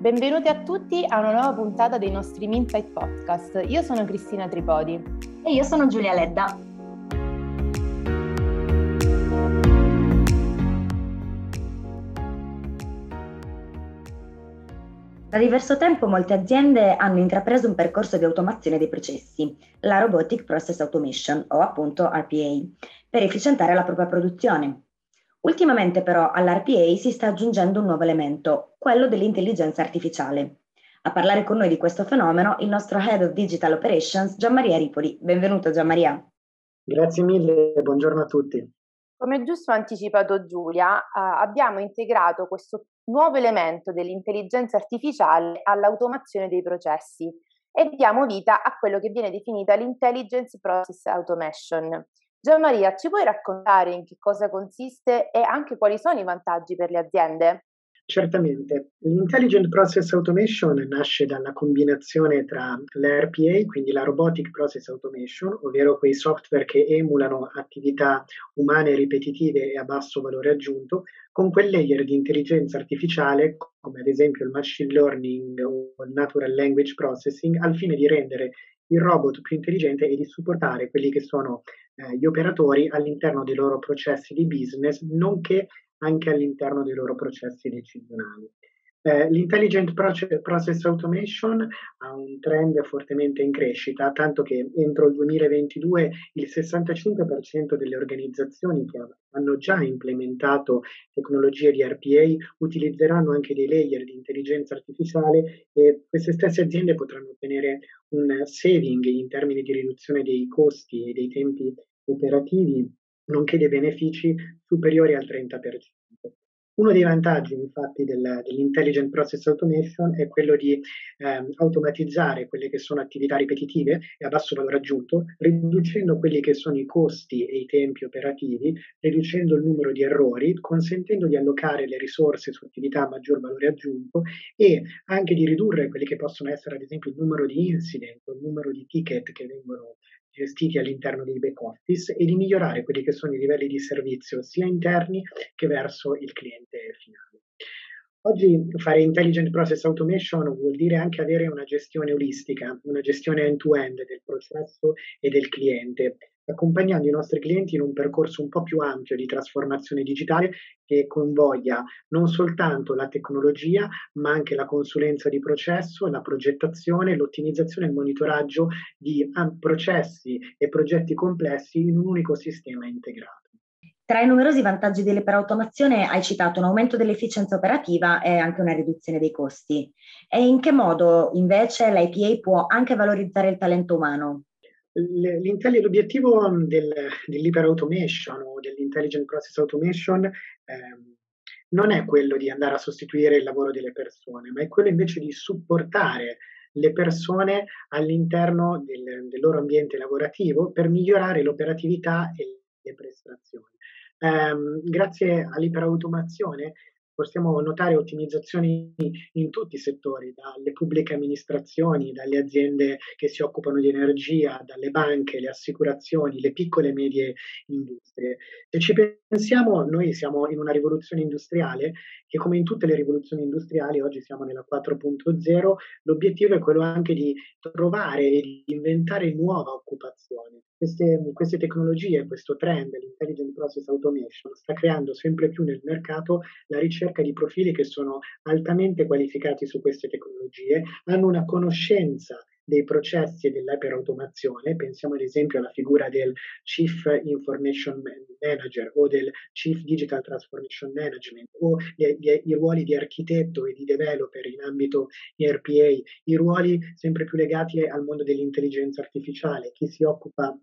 Benvenuti a tutti a una nuova puntata dei nostri Minsight Podcast. Io sono Cristina Tripodi. E io sono Giulia Ledda. Da diverso tempo molte aziende hanno intrapreso un percorso di automazione dei processi, la Robotic Process Automation o appunto RPA, per efficientare la propria produzione. Ultimamente però all'RPA si sta aggiungendo un nuovo elemento, quello dell'intelligenza artificiale. A parlare con noi di questo fenomeno il nostro Head of Digital Operations, Gianmaria Ripoli. Benvenuto Gianmaria. Grazie mille e buongiorno a tutti. Come giusto anticipato Giulia, eh, abbiamo integrato questo nuovo elemento dell'intelligenza artificiale all'automazione dei processi e diamo vita a quello che viene definita l'intelligence process automation. Gian Maria, ci puoi raccontare in che cosa consiste e anche quali sono i vantaggi per le aziende? Certamente. L'Intelligent Process Automation nasce dalla combinazione tra l'RPA, quindi la Robotic Process Automation, ovvero quei software che emulano attività umane ripetitive e a basso valore aggiunto, con quel layer di intelligenza artificiale, come ad esempio il machine learning o il natural language processing, al fine di rendere il robot più intelligente e di supportare quelli che sono eh, gli operatori all'interno dei loro processi di business, nonché anche all'interno dei loro processi decisionali. Eh, l'intelligent process automation ha un trend fortemente in crescita, tanto che entro il 2022 il 65% delle organizzazioni che hanno già implementato tecnologie di RPA utilizzeranno anche dei layer di intelligenza artificiale e queste stesse aziende potranno ottenere un saving in termini di riduzione dei costi e dei tempi operativi, nonché dei benefici superiori al 30%. Uno dei vantaggi infatti del, dell'intelligent process automation è quello di ehm, automatizzare quelle che sono attività ripetitive e a basso valore aggiunto, riducendo quelli che sono i costi e i tempi operativi, riducendo il numero di errori, consentendo di allocare le risorse su attività a maggior valore aggiunto e anche di ridurre quelli che possono essere ad esempio il numero di incident, il numero di ticket che vengono gestiti all'interno dei back office e di migliorare quelli che sono i livelli di servizio sia interni che verso il cliente finale. Oggi fare intelligent process automation vuol dire anche avere una gestione olistica, una gestione end-to-end del processo e del cliente, accompagnando i nostri clienti in un percorso un po' più ampio di trasformazione digitale che coinvolga non soltanto la tecnologia, ma anche la consulenza di processo, la progettazione, l'ottimizzazione e il monitoraggio di processi e progetti complessi in un unico sistema integrato. Tra i numerosi vantaggi dell'iperautomazione hai citato un aumento dell'efficienza operativa e anche una riduzione dei costi. E in che modo invece l'IPA può anche valorizzare il talento umano? L'obiettivo del, dell'iperautomation o dell'intelligent process automation ehm, non è quello di andare a sostituire il lavoro delle persone, ma è quello invece di supportare le persone all'interno del, del loro ambiente lavorativo per migliorare l'operatività e le prestazioni. Um, grazie all'iperautomazione possiamo notare ottimizzazioni in tutti i settori, dalle pubbliche amministrazioni, dalle aziende che si occupano di energia, dalle banche, le assicurazioni, le piccole e medie industrie. Se ci pensiamo, noi siamo in una rivoluzione industriale e come in tutte le rivoluzioni industriali, oggi siamo nella 4.0, l'obiettivo è quello anche di trovare e di inventare nuova occupazione. Queste, queste tecnologie, questo trend, l'intelligent process automation, sta creando sempre più nel mercato la ricerca di profili che sono altamente qualificati su queste tecnologie, hanno una conoscenza dei processi e dell'iperautomazione, pensiamo ad esempio alla figura del Chief Information Manager o del Chief Digital Transformation Management o gli, gli, i ruoli di architetto e di developer in ambito RPA, i ruoli sempre più legati al mondo dell'intelligenza artificiale, chi si occupa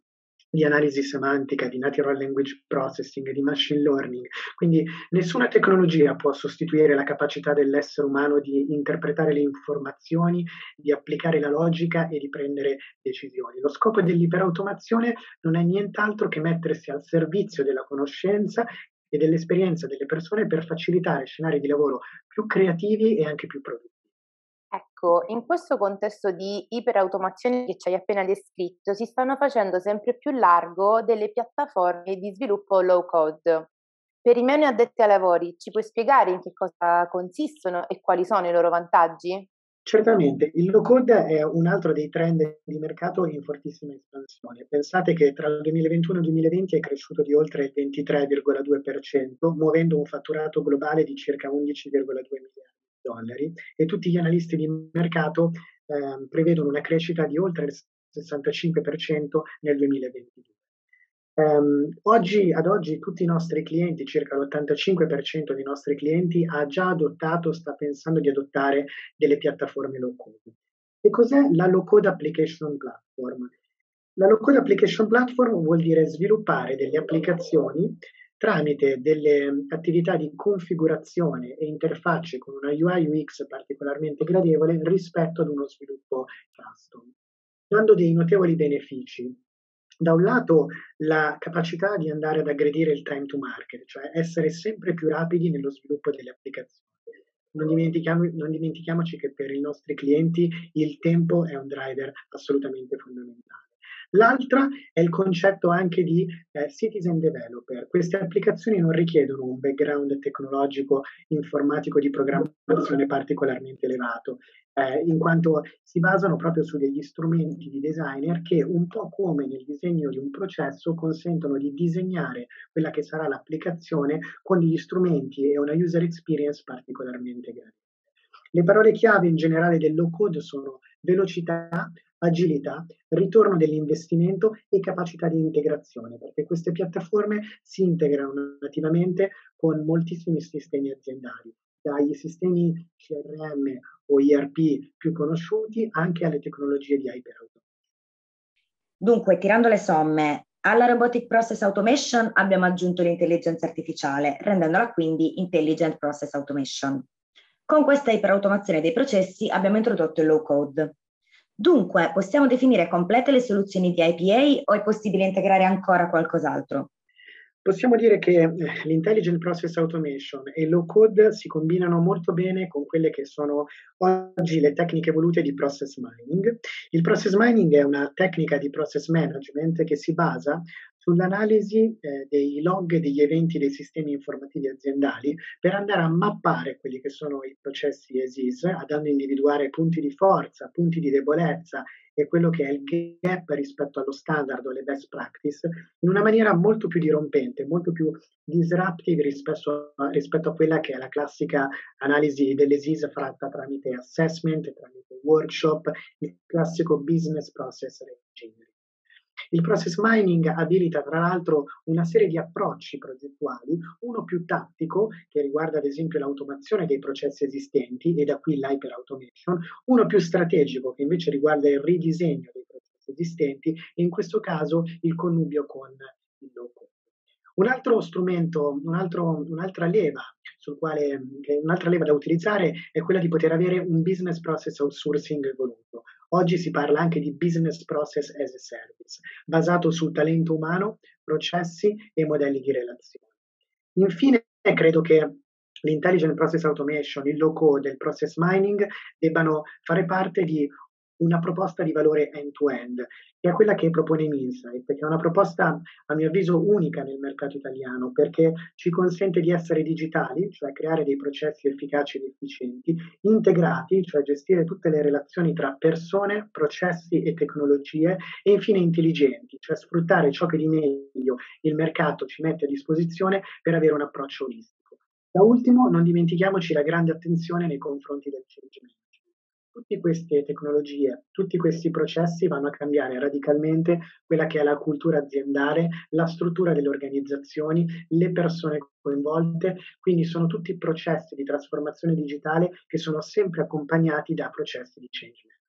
di analisi semantica, di natural language processing, di machine learning. Quindi nessuna tecnologia può sostituire la capacità dell'essere umano di interpretare le informazioni, di applicare la logica e di prendere decisioni. Lo scopo dell'iperautomazione non è nient'altro che mettersi al servizio della conoscenza e dell'esperienza delle persone per facilitare scenari di lavoro più creativi e anche più produttivi. Ecco, in questo contesto di iperautomazione che ci hai appena descritto, si stanno facendo sempre più largo delle piattaforme di sviluppo low code. Per i meno addetti ai lavori, ci puoi spiegare in che cosa consistono e quali sono i loro vantaggi? Certamente, il low code è un altro dei trend di mercato in fortissima espansione. Pensate che tra il 2021 e il 2020 è cresciuto di oltre il 23,2%, muovendo un fatturato globale di circa 11,2 miliardi di dollari e tutti gli analisti di mercato eh, prevedono una crescita di oltre il 65% nel 2022. Um, oggi, ad oggi tutti i nostri clienti, circa l'85% dei nostri clienti, ha già adottato, sta pensando di adottare delle piattaforme low code. E cos'è la low code application platform? La low code application platform vuol dire sviluppare delle applicazioni tramite delle attività di configurazione e interfacce con una UI UX particolarmente gradevole rispetto ad uno sviluppo custom, dando dei notevoli benefici da un lato la capacità di andare ad aggredire il time to market, cioè essere sempre più rapidi nello sviluppo delle applicazioni. Non, dimentichiamo, non dimentichiamoci che per i nostri clienti il tempo è un driver assolutamente fondamentale. L'altra è il concetto anche di eh, citizen developer. Queste applicazioni non richiedono un background tecnologico informatico di programmazione particolarmente elevato, eh, in quanto si basano proprio su degli strumenti di designer che un po' come nel disegno di un processo consentono di disegnare quella che sarà l'applicazione con degli strumenti e una user experience particolarmente grande. Le parole chiave in generale del low code sono velocità, agilità, ritorno dell'investimento e capacità di integrazione, perché queste piattaforme si integrano nativamente con moltissimi sistemi aziendali, dagli sistemi CRM o ERP più conosciuti anche alle tecnologie di hyperautomation. Dunque, tirando le somme, alla Robotic Process Automation abbiamo aggiunto l'intelligenza artificiale, rendendola quindi Intelligent Process Automation. Con questa iperautomazione dei processi abbiamo introdotto il low code. Dunque, possiamo definire complete le soluzioni di IPA o è possibile integrare ancora qualcos'altro? Possiamo dire che eh, l'intelligent process automation e low code si combinano molto bene con quelle che sono oggi le tecniche evolute di process mining. Il process mining è una tecnica di process management che si basa sull'analisi eh, dei log degli eventi dei sistemi informativi aziendali per andare a mappare quelli che sono i processi ESIS, andando a individuare punti di forza, punti di debolezza e quello che è il gap rispetto allo standard o alle best practice in una maniera molto più dirompente, molto più disruptive rispetto a, rispetto a quella che è la classica analisi dell'ESIS fatta tramite assessment, tramite workshop, il classico business process engineering. Il process mining abilita tra l'altro una serie di approcci progettuali, uno più tattico, che riguarda ad esempio l'automazione dei processi esistenti e da qui l'hyperautomation, uno più strategico che invece riguarda il ridisegno dei processi esistenti e in questo caso il connubio con il low. Un altro strumento, un altro, un'altra leva quale, un'altra leva da utilizzare è quella di poter avere un business process outsourcing evoluto. Oggi si parla anche di business process as a service, basato sul talento umano, processi e modelli di relazione. Infine, credo che l'intelligent process automation, il low code il process mining debbano fare parte di una proposta di valore end-to-end, che è quella che propone Minsight, che è una proposta a mio avviso unica nel mercato italiano, perché ci consente di essere digitali, cioè creare dei processi efficaci ed efficienti, integrati, cioè gestire tutte le relazioni tra persone, processi e tecnologie, e infine intelligenti, cioè sfruttare ciò che di meglio il mercato ci mette a disposizione per avere un approccio olistico. Da ultimo, non dimentichiamoci la grande attenzione nei confronti del change tutte queste tecnologie, tutti questi processi vanno a cambiare radicalmente quella che è la cultura aziendale, la struttura delle organizzazioni, le persone coinvolte, quindi sono tutti processi di trasformazione digitale che sono sempre accompagnati da processi di change.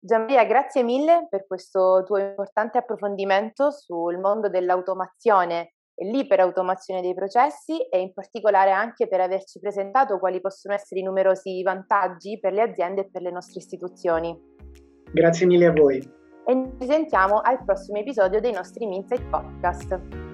Gianmaria, grazie mille per questo tuo importante approfondimento sul mondo dell'automazione l'iperautomazione dei processi e in particolare anche per averci presentato quali possono essere i numerosi vantaggi per le aziende e per le nostre istituzioni. Grazie mille a voi. E ci sentiamo al prossimo episodio dei nostri Minsight Podcast.